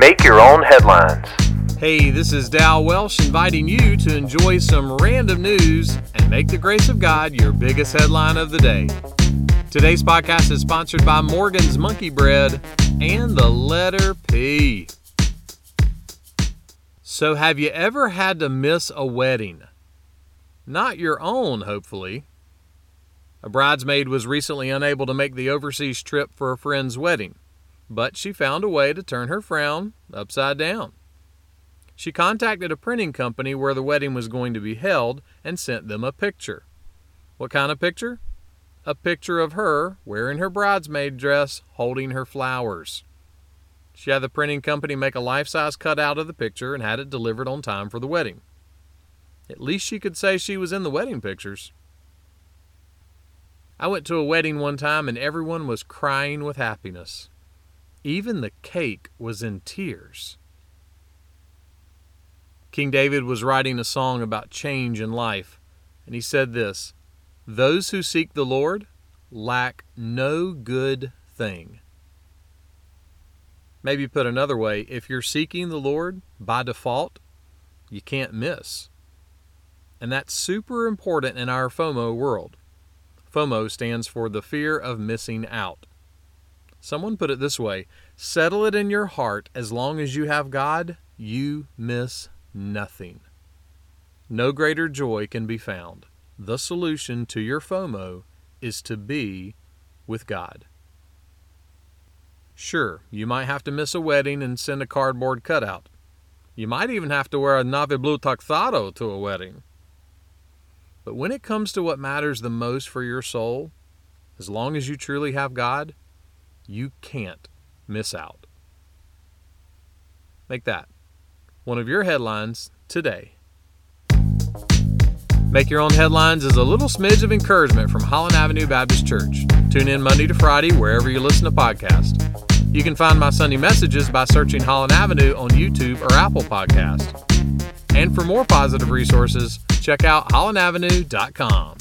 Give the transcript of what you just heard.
Make your own headlines. Hey, this is Dal Welsh inviting you to enjoy some random news and make the grace of God your biggest headline of the day. Today's podcast is sponsored by Morgan's Monkey Bread and the letter P. So, have you ever had to miss a wedding? Not your own, hopefully. A bridesmaid was recently unable to make the overseas trip for a friend's wedding, but she found a way to turn her frown upside down. She contacted a printing company where the wedding was going to be held and sent them a picture. What kind of picture? a picture of her wearing her bridesmaid dress holding her flowers. She had the printing company make a life size cutout of the picture and had it delivered on time for the wedding. At least she could say she was in the wedding pictures. I went to a wedding one time and everyone was crying with happiness. Even the cake was in tears. King David was writing a song about change in life, and he said this those who seek the Lord lack no good thing. Maybe put another way, if you're seeking the Lord by default, you can't miss. And that's super important in our FOMO world. FOMO stands for the fear of missing out. Someone put it this way settle it in your heart as long as you have God, you miss nothing. No greater joy can be found the solution to your FOMO is to be with God. Sure, you might have to miss a wedding and send a cardboard cutout. You might even have to wear a navy blue tuxedo to a wedding. But when it comes to what matters the most for your soul, as long as you truly have God, you can't miss out. Make that one of your headlines today. Make Your Own Headlines is a little smidge of encouragement from Holland Avenue Baptist Church. Tune in Monday to Friday wherever you listen to podcasts. You can find my Sunday messages by searching Holland Avenue on YouTube or Apple Podcast. And for more positive resources, check out hollandavenue.com.